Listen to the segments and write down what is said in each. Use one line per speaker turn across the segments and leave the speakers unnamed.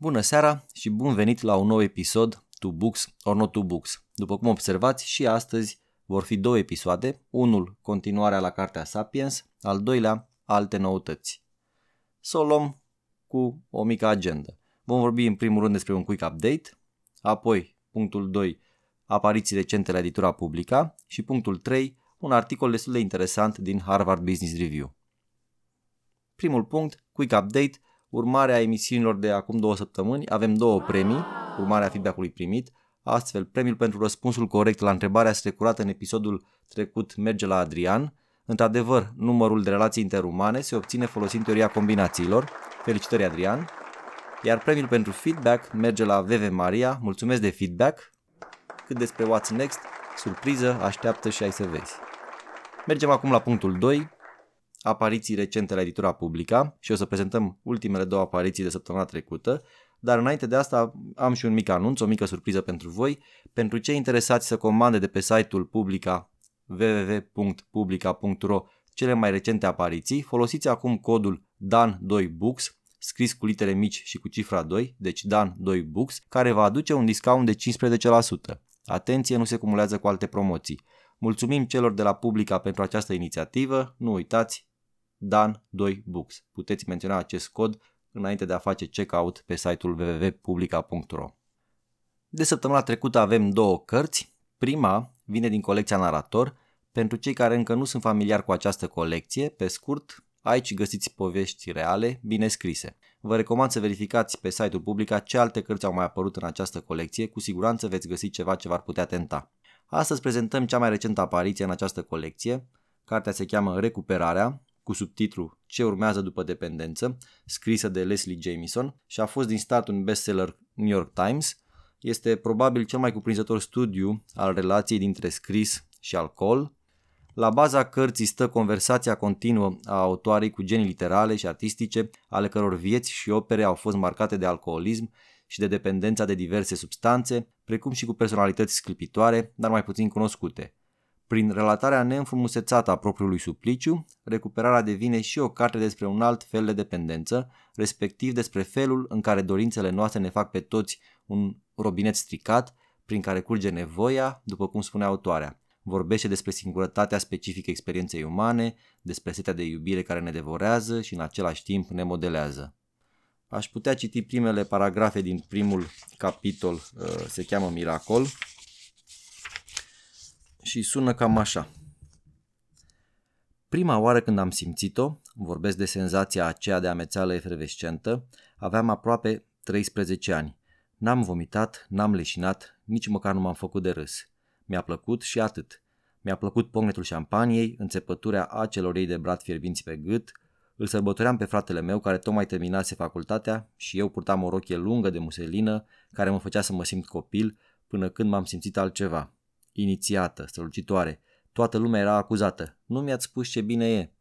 Bună seara și bun venit la un nou episod To Books or Not To Books. După cum observați, și astăzi vor fi două episoade, unul continuarea la cartea Sapiens, al doilea alte noutăți. Să o luăm cu o mică agenda. Vom vorbi în primul rând despre un quick update, apoi punctul 2, apariții recente la editura Publica și punctul 3, un articol destul de interesant din Harvard Business Review. Primul punct, quick update, urmarea emisiunilor de acum două săptămâni, avem două premii, urmarea feedback-ului primit, astfel premiul pentru răspunsul corect la întrebarea strecurată în episodul trecut merge la Adrian, Într-adevăr, numărul de relații interumane se obține folosind teoria combinațiilor. Felicitări, Adrian! Iar premiul pentru feedback merge la VV Maria. Mulțumesc de feedback! Cât despre What's Next, surpriză, așteaptă și ai să vezi. Mergem acum la punctul 2, apariții recente la editura Publica și o să prezentăm ultimele două apariții de săptămâna trecută, dar înainte de asta am și un mic anunț, o mică surpriză pentru voi. Pentru cei interesați să comande de pe site-ul Publica www.publica.ro cele mai recente apariții, folosiți acum codul DAN2BOOKS, scris cu litere mici și cu cifra 2, deci DAN2BOOKS, care va aduce un discount de 15%. Atenție, nu se cumulează cu alte promoții. Mulțumim celor de la Publica pentru această inițiativă, nu uitați, DAN2BOOKS. Puteți menționa acest cod înainte de a face checkout pe site-ul www.publica.ro. De săptămâna trecută avem două cărți. Prima vine din colecția Narator. Pentru cei care încă nu sunt familiari cu această colecție, pe scurt, aici găsiți povești reale, bine scrise. Vă recomand să verificați pe site-ul Publica ce alte cărți au mai apărut în această colecție, cu siguranță veți găsi ceva ce v-ar putea tenta. Astăzi prezentăm cea mai recentă apariție în această colecție. Cartea se cheamă Recuperarea, cu subtitlu Ce urmează după dependență, scrisă de Leslie Jamison și a fost din start un bestseller New York Times. Este probabil cel mai cuprinzător studiu al relației dintre scris și alcool. La baza cărții stă conversația continuă a autoarei cu genii literale și artistice, ale căror vieți și opere au fost marcate de alcoolism și de dependența de diverse substanțe, precum și cu personalități sclipitoare, dar mai puțin cunoscute. Prin relatarea neînfrumusețată a propriului supliciu, recuperarea devine și o carte despre un alt fel de dependență, respectiv despre felul în care dorințele noastre ne fac pe toți un robinet stricat, prin care curge nevoia, după cum spune autoarea. Vorbește despre singurătatea specifică experienței umane, despre setea de iubire care ne devorează și în același timp ne modelează. Aș putea citi primele paragrafe din primul capitol, uh, se cheamă Miracol, și sună cam așa. Prima oară când am simțit-o, vorbesc de senzația aceea de amețeală efervescentă, aveam aproape 13 ani. N-am vomitat, n-am leșinat, nici măcar nu m-am făcut de râs. Mi-a plăcut și atât. Mi-a plăcut pognetul șampaniei, înțepăturea acelor ei de brat fierbinți pe gât, îl sărbătoream pe fratele meu care tocmai terminase facultatea și eu purtam o rochie lungă de muselină care mă făcea să mă simt copil până când m-am simțit altceva. Inițiată, strălucitoare, toată lumea era acuzată. Nu mi-ați spus ce bine e.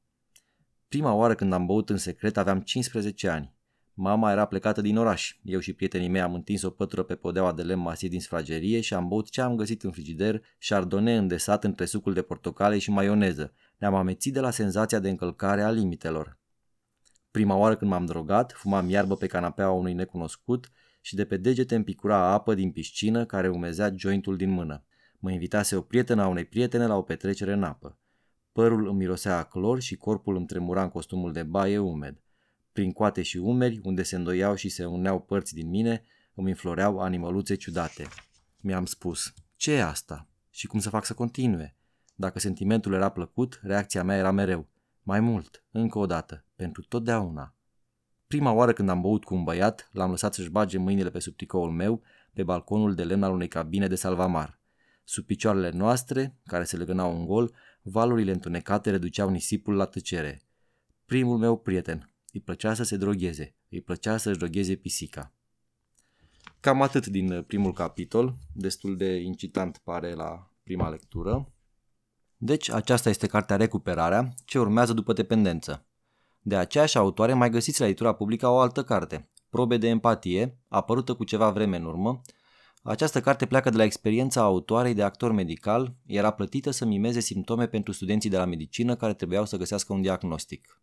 Prima oară când am băut în secret aveam 15 ani. Mama era plecată din oraș. Eu și prietenii mei am întins o pătură pe podeaua de lemn masiv din sfragerie și am băut ce am găsit în frigider, șardone îndesat între sucul de portocale și maioneză. Ne-am amețit de la senzația de încălcare a limitelor. Prima oară când m-am drogat, fumam iarbă pe canapeaua unui necunoscut și de pe degete îmi picura apă din piscină care umezea jointul din mână. Mă invitase o prietenă a unei prietene la o petrecere în apă. Părul îmi mirosea a clor și corpul îmi tremura în costumul de baie umed. Prin coate și umeri, unde se îndoiau și se uneau părți din mine, îmi înfloreau animăluțe ciudate. Mi-am spus, ce e asta? Și cum să fac să continue? Dacă sentimentul era plăcut, reacția mea era mereu. Mai mult, încă o dată, pentru totdeauna. Prima oară când am băut cu un băiat, l-am lăsat să-și bage mâinile pe sub tricoul meu, pe balconul de lemn al unei cabine de salvamar. Sub picioarele noastre, care se legănau în gol, valurile întunecate reduceau nisipul la tăcere. Primul meu prieten. Îi plăcea să se drogheze. Îi plăcea să-și drogheze pisica. Cam atât din primul capitol, destul de incitant pare la prima lectură. Deci, aceasta este cartea Recuperarea, ce urmează după dependență. De aceeași autoare mai găsiți la editura publică o altă carte, Probe de empatie, apărută cu ceva vreme în urmă. Această carte pleacă de la experiența autoarei de actor medical, era plătită să mimeze simptome pentru studenții de la medicină care trebuiau să găsească un diagnostic.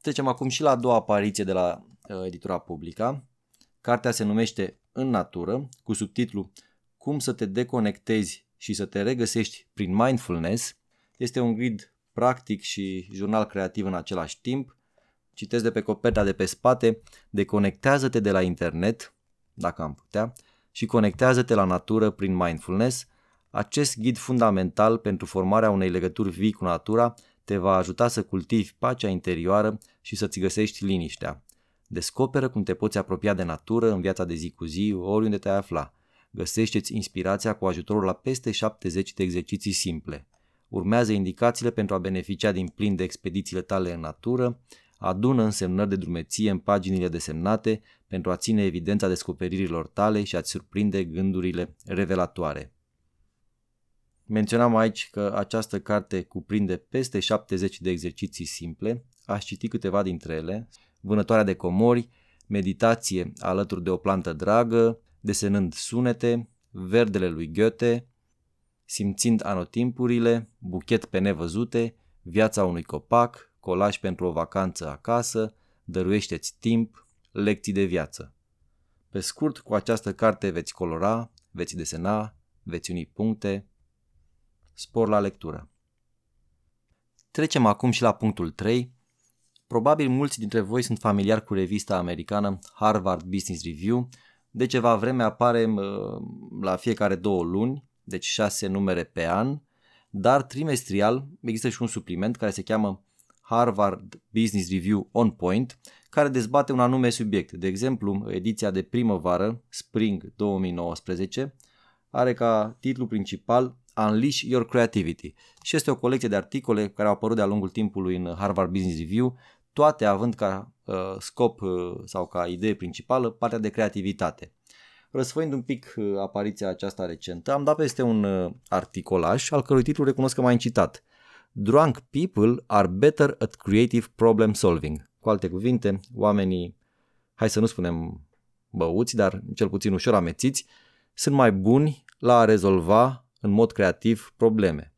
Trecem acum și la a doua apariție de la uh, editura Publica. Cartea se numește În natură, cu subtitlu Cum să te deconectezi și să te regăsești prin mindfulness. Este un grid practic și jurnal creativ în același timp. Citesc de pe coperta de pe spate, deconectează-te de la internet, dacă am putea, și conectează-te la natură prin mindfulness. Acest ghid fundamental pentru formarea unei legături vii cu natura te va ajuta să cultivi pacea interioară și să-ți găsești liniștea. Descoperă cum te poți apropia de natură în viața de zi cu zi, oriunde te afla. Găsește-ți inspirația cu ajutorul la peste 70 de exerciții simple. Urmează indicațiile pentru a beneficia din plin de expedițiile tale în natură, adună însemnări de drumeție în paginile desemnate pentru a ține evidența descoperirilor tale și a-ți surprinde gândurile revelatoare. Menționam aici că această carte cuprinde peste 70 de exerciții simple, aș citi câteva dintre ele, vânătoarea de comori, meditație alături de o plantă dragă, desenând sunete, verdele lui Goethe, simțind anotimpurile, buchet pe nevăzute, viața unui copac, colaj pentru o vacanță acasă, dăruiește-ți timp, lecții de viață. Pe scurt, cu această carte veți colora, veți desena, veți uni puncte, spor la lectură. Trecem acum și la punctul 3. Probabil mulți dintre voi sunt familiari cu revista americană Harvard Business Review. De ceva vreme apare la fiecare două luni, deci șase numere pe an, dar trimestrial există și un supliment care se cheamă Harvard Business Review On Point, care dezbate un anume subiect. De exemplu, ediția de primăvară, Spring 2019, are ca titlu principal Unleash Your Creativity și este o colecție de articole care au apărut de-a lungul timpului în Harvard Business Review, toate având ca uh, scop uh, sau ca idee principală partea de creativitate. Răsfăind un pic uh, apariția aceasta recentă, am dat peste un uh, articolaj al cărui titlu recunosc că m-a incitat. Drunk people are better at creative problem solving. Cu alte cuvinte, oamenii, hai să nu spunem băuți, dar cel puțin ușor amețiți, sunt mai buni la a rezolva în mod creativ probleme.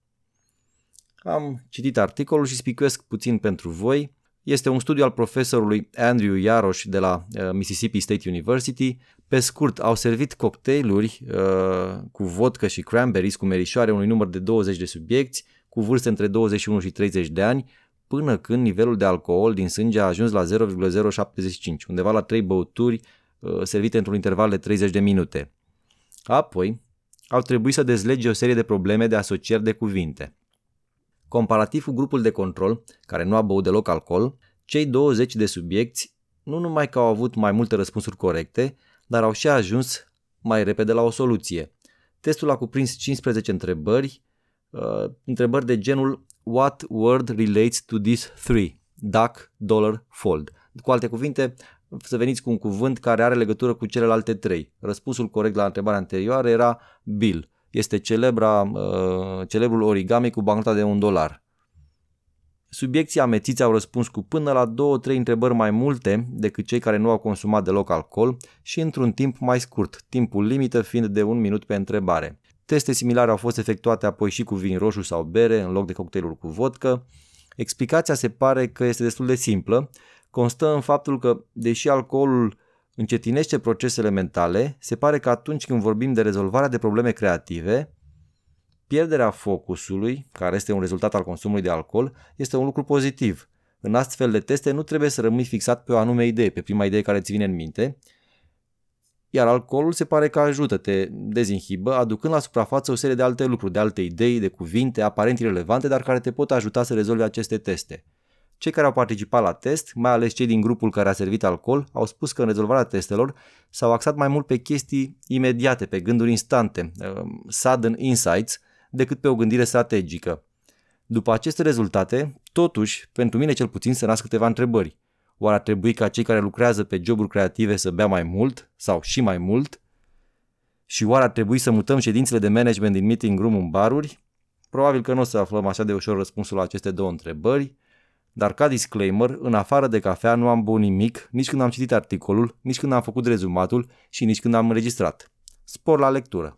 Am citit articolul și spicuiesc puțin pentru voi. Este un studiu al profesorului Andrew Yarosh de la uh, Mississippi State University. Pe scurt, au servit cocktailuri uh, cu vodka și cranberries cu merișoare unui număr de 20 de subiecti cu vârste între 21 și 30 de ani, până când nivelul de alcool din sânge a ajuns la 0,075, undeva la 3 băuturi uh, servite într-un interval de 30 de minute. Apoi, au trebuit să dezlege o serie de probleme de asocieri de cuvinte. Comparativ cu grupul de control, care nu a băut deloc alcool, cei 20 de subiecti nu numai că au avut mai multe răspunsuri corecte, dar au și ajuns mai repede la o soluție. Testul a cuprins 15 întrebări, uh, întrebări de genul What word relates to these three? Duck, dollar, fold. Cu alte cuvinte, să veniți cu un cuvânt care are legătură cu celelalte trei. Răspunsul corect la întrebarea anterioară era bill. Este celebra, uh, celebrul origami cu bancnota de un dolar. Subiecții amețiți au răspuns cu până la două-trei întrebări mai multe decât cei care nu au consumat deloc alcool și într-un timp mai scurt, timpul limită fiind de un minut pe întrebare. Teste similare au fost efectuate apoi și cu vin roșu sau bere în loc de cocktailuri cu vodcă. Explicația se pare că este destul de simplă constă în faptul că, deși alcoolul încetinește procesele mentale, se pare că atunci când vorbim de rezolvarea de probleme creative, pierderea focusului, care este un rezultat al consumului de alcool, este un lucru pozitiv. În astfel de teste nu trebuie să rămâi fixat pe o anume idee, pe prima idee care ți vine în minte, iar alcoolul se pare că ajută, te dezinhibă, aducând la suprafață o serie de alte lucruri, de alte idei, de cuvinte aparent irelevante, dar care te pot ajuta să rezolvi aceste teste. Cei care au participat la test, mai ales cei din grupul care a servit alcool, au spus că în rezolvarea testelor s-au axat mai mult pe chestii imediate, pe gânduri instante, um, sudden insights, decât pe o gândire strategică. După aceste rezultate, totuși, pentru mine cel puțin se nasc câteva întrebări. Oare ar trebui ca cei care lucrează pe joburi creative să bea mai mult sau și mai mult? Și oare ar trebui să mutăm ședințele de management din meeting room în baruri? Probabil că nu o să aflăm așa de ușor răspunsul la aceste două întrebări, dar ca disclaimer, în afară de cafea nu am băut nimic, nici când am citit articolul, nici când am făcut rezumatul și nici când am înregistrat. Spor la lectură!